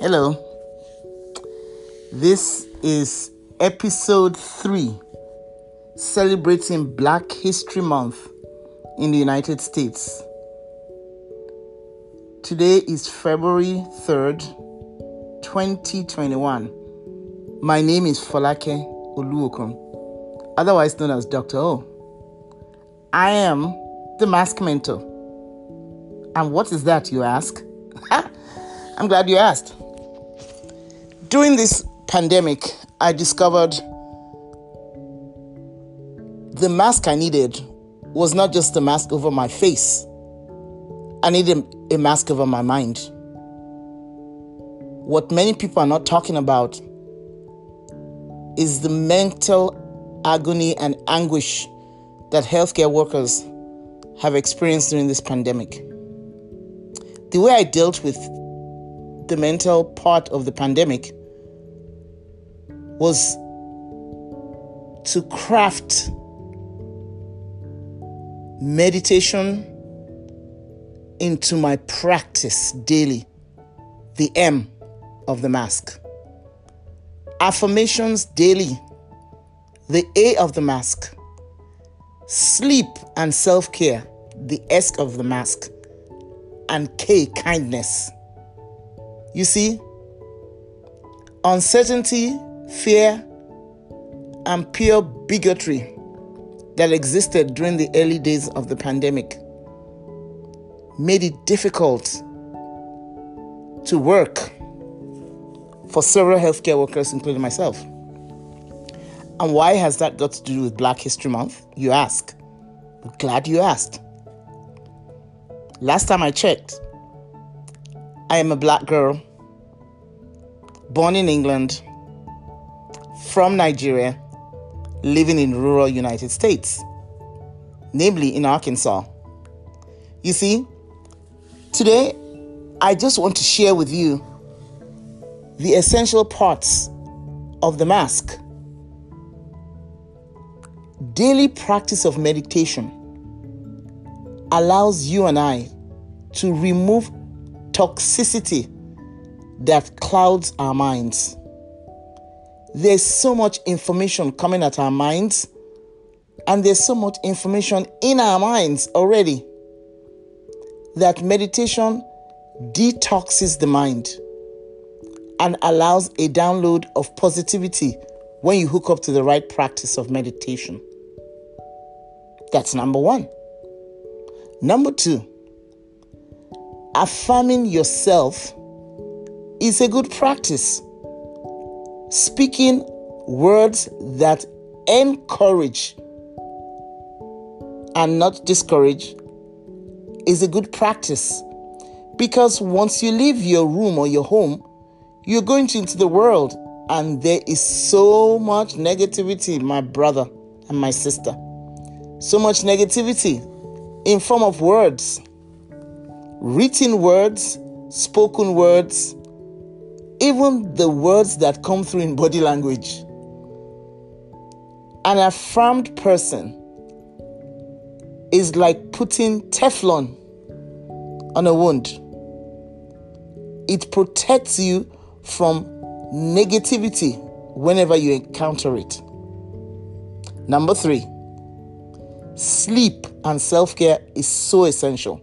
Hello. This is episode 3 celebrating Black History Month in the United States. Today is February 3rd, 2021. My name is Folake Oluokun, otherwise known as Dr. O. I am the mask mentor. And what is that, you ask? I'm glad you asked. During this pandemic, I discovered the mask I needed was not just a mask over my face, I needed a mask over my mind. What many people are not talking about is the mental agony and anguish that healthcare workers have experienced during this pandemic. The way I dealt with the mental part of the pandemic was to craft meditation into my practice daily, the M of the mask. Affirmations daily, the A of the mask. Sleep and self care, the S of the mask. And K, kindness. You see, uncertainty fear, and pure bigotry that existed during the early days of the pandemic made it difficult to work for several healthcare workers, including myself. And why has that got to do with Black History Month? You ask. Glad you asked. Last time I checked, I am a black girl, born in England, from Nigeria living in rural United States, namely in Arkansas. You see, today I just want to share with you the essential parts of the mask. Daily practice of meditation allows you and I to remove toxicity that clouds our minds. There's so much information coming at our minds, and there's so much information in our minds already that meditation detoxes the mind and allows a download of positivity when you hook up to the right practice of meditation. That's number one. Number two, affirming yourself is a good practice speaking words that encourage and not discourage is a good practice because once you leave your room or your home, you're going into the world and there is so much negativity, my brother and my sister. So much negativity in form of words, written words, spoken words, even the words that come through in body language. An affirmed person is like putting Teflon on a wound. It protects you from negativity whenever you encounter it. Number three, sleep and self care is so essential.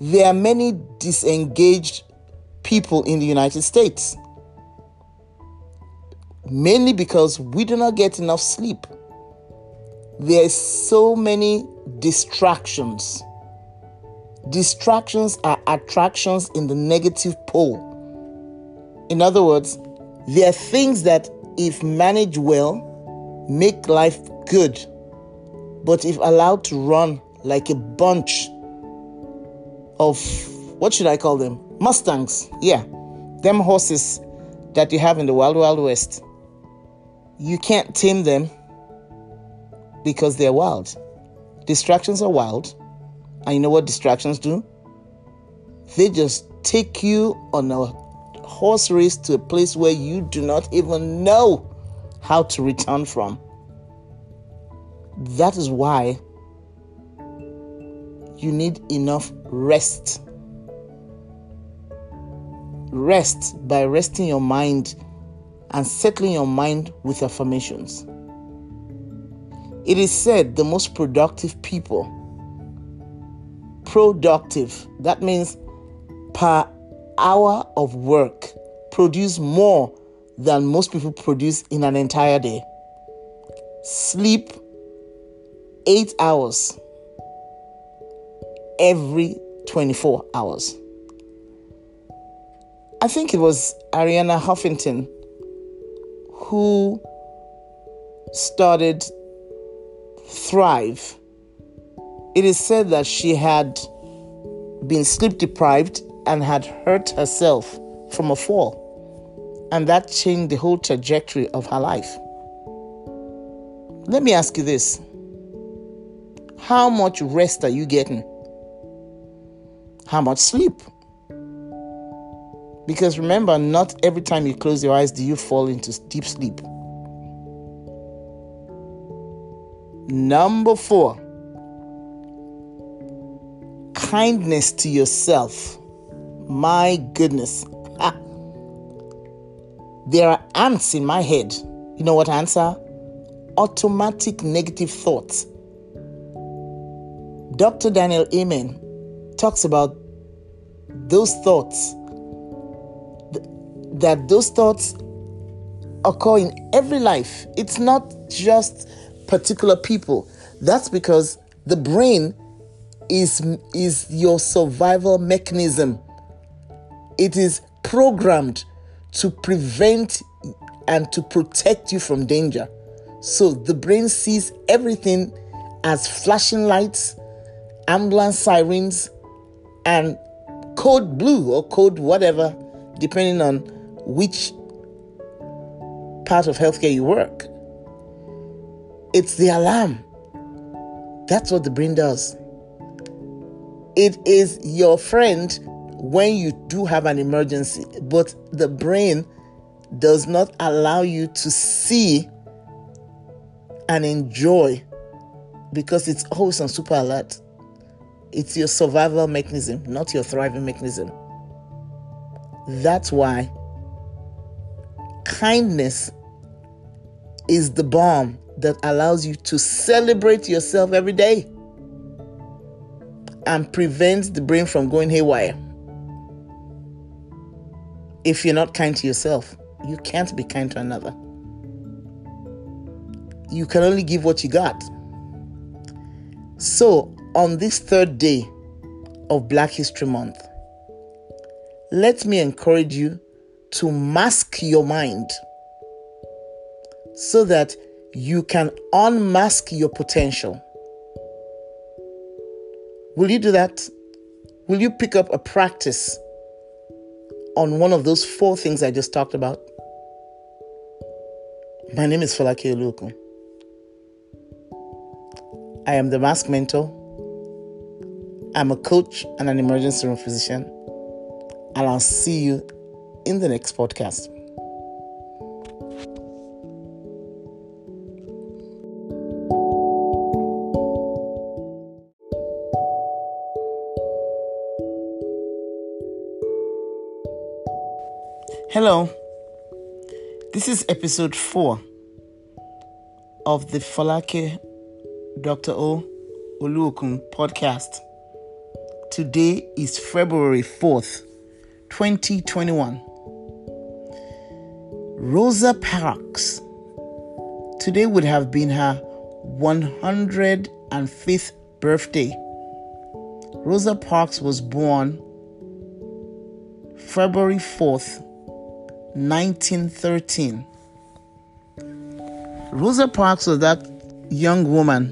There are many disengaged people in the United States. Mainly because we do not get enough sleep. There's so many distractions. Distractions are attractions in the negative pole. In other words, there are things that, if managed well, make life good. But if allowed to run like a bunch of, what should I call them? Mustangs, yeah, them horses that you have in the Wild Wild West. You can't tame them because they're wild. Distractions are wild. And you know what distractions do? They just take you on a horse race to a place where you do not even know how to return from. That is why you need enough rest rest by resting your mind and settling your mind with affirmations. It is said the most productive people, productive, that means per hour of work, produce more than most people produce in an entire day. Sleep eight hours every 24 hours. I think it was Arianna Huffington who started Thrive. It is said that she had been sleep deprived and had hurt herself from a fall, and that changed the whole trajectory of her life. Let me ask you this How much rest are you getting? How much sleep? Because remember, not every time you close your eyes do you fall into deep sleep. Number four, kindness to yourself. My goodness. There are ants in my head. You know what ants are? Automatic negative thoughts. Dr. Daniel Amen talks about those thoughts, that those thoughts occur in every life. It's not just particular people. That's because the brain is is your survival mechanism. It is programmed to prevent and to protect you from danger. So the brain sees everything as flashing lights, ambulance sirens, and code blue or code whatever, depending on which part of healthcare you work. It's the alarm. That's what the brain does. It is your friend when you do have an emergency, but the brain does not allow you to see and enjoy because it's always on super alert. It's your survival mechanism, not your thriving mechanism. That's why kindness is the balm that allows you to celebrate yourself every day and prevents the brain from going haywire. If you're not kind to yourself, you can't be kind to another. You can only give what you got. So, on this third day of Black History Month, let me encourage you to mask your mind so that you can unmask your potential. Will you do that? Will you pick up a practice on one of those four things I just talked about? My name is Folake Oluokun. I am the Mask Mentor. I'm a coach and an emergency room physician. And I'll see you in the next podcast. Hello, this is episode 4 of the Folake Dr. O Oluokun podcast. Today is February 4th, 2021. Rosa Parks. Today would have been her 105th birthday. Rosa Parks was born February 4th, 1913. Rosa Parks was that young woman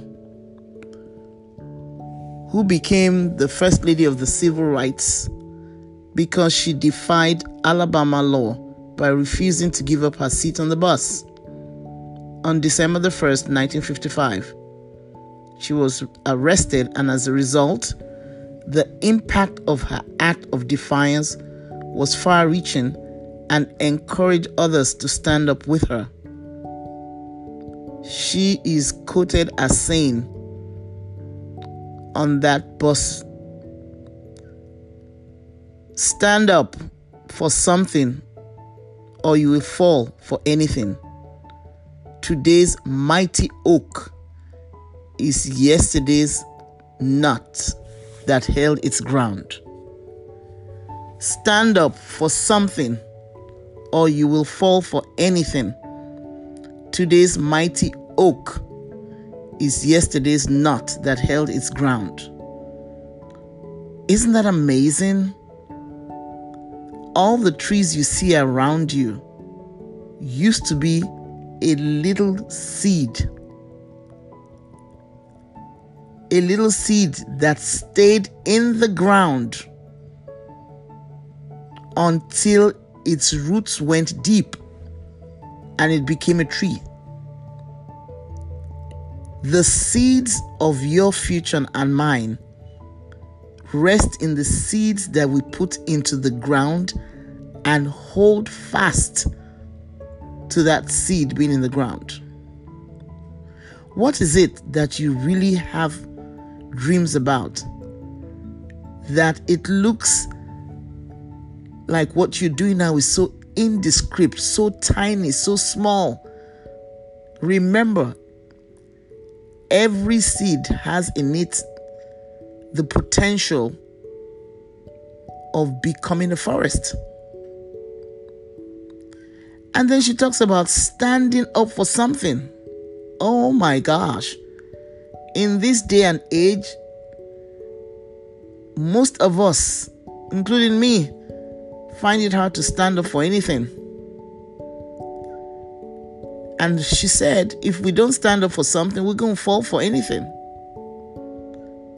who became the First Lady of the Civil Rights because she defied Alabama law by refusing to give up her seat on the bus. On December the 1st, 1955, she was arrested, and as a result, the impact of her act of defiance was far reaching and encouraged others to stand up with her. She is quoted as saying on that bus Stand up, for something or you will fall for anything. Today's mighty oak is yesterday's nut that held its ground. Stand up for something or you will fall for anything. Today's mighty oak is yesterday's nut that held its ground. Isn't that amazing? All the trees you see around you used to be a little seed. A little seed that stayed in the ground until its roots went deep and it became a tree. The seeds of your future and mine rest in the seeds that we put into the ground and hold fast to that seed being in the ground. What is it that you really have dreams about? That it looks like what you're doing now is so indescript, so tiny, so small. Remember, every seed has in it the potential of becoming a forest. And then she talks about standing up for something. Oh my gosh. In this day and age, most of us, including me, find it hard to stand up for anything. And she said, if we don't stand up for something, we're going to fall for anything.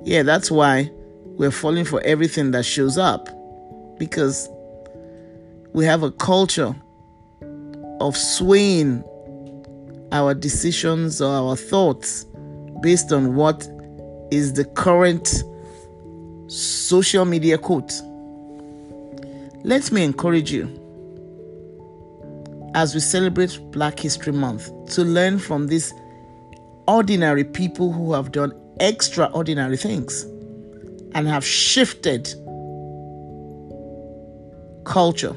Yeah, that's why we're falling for everything that shows up. Because we have a culture of swaying our decisions or our thoughts based on what is the current social media quote. Let me encourage you as we celebrate Black History Month to learn from these ordinary people who have done extraordinary things and have shifted culture.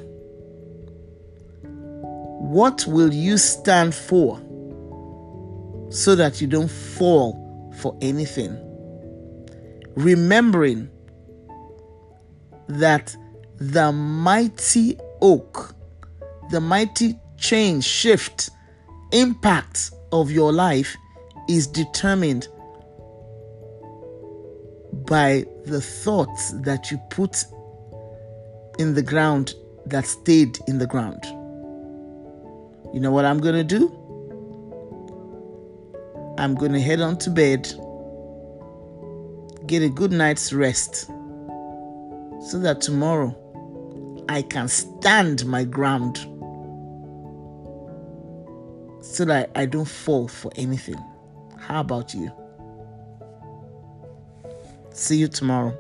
What will you stand for so that you don't fall for anything? Remembering that the mighty oak, the mighty change, shift, impact of your life is determined by the thoughts that you put in the ground that stayed in the ground. You know what I'm going to do? I'm going to head on to bed, get a good night's rest, so that tomorrow I can stand my ground so that I don't fall for anything. How about you? See you tomorrow.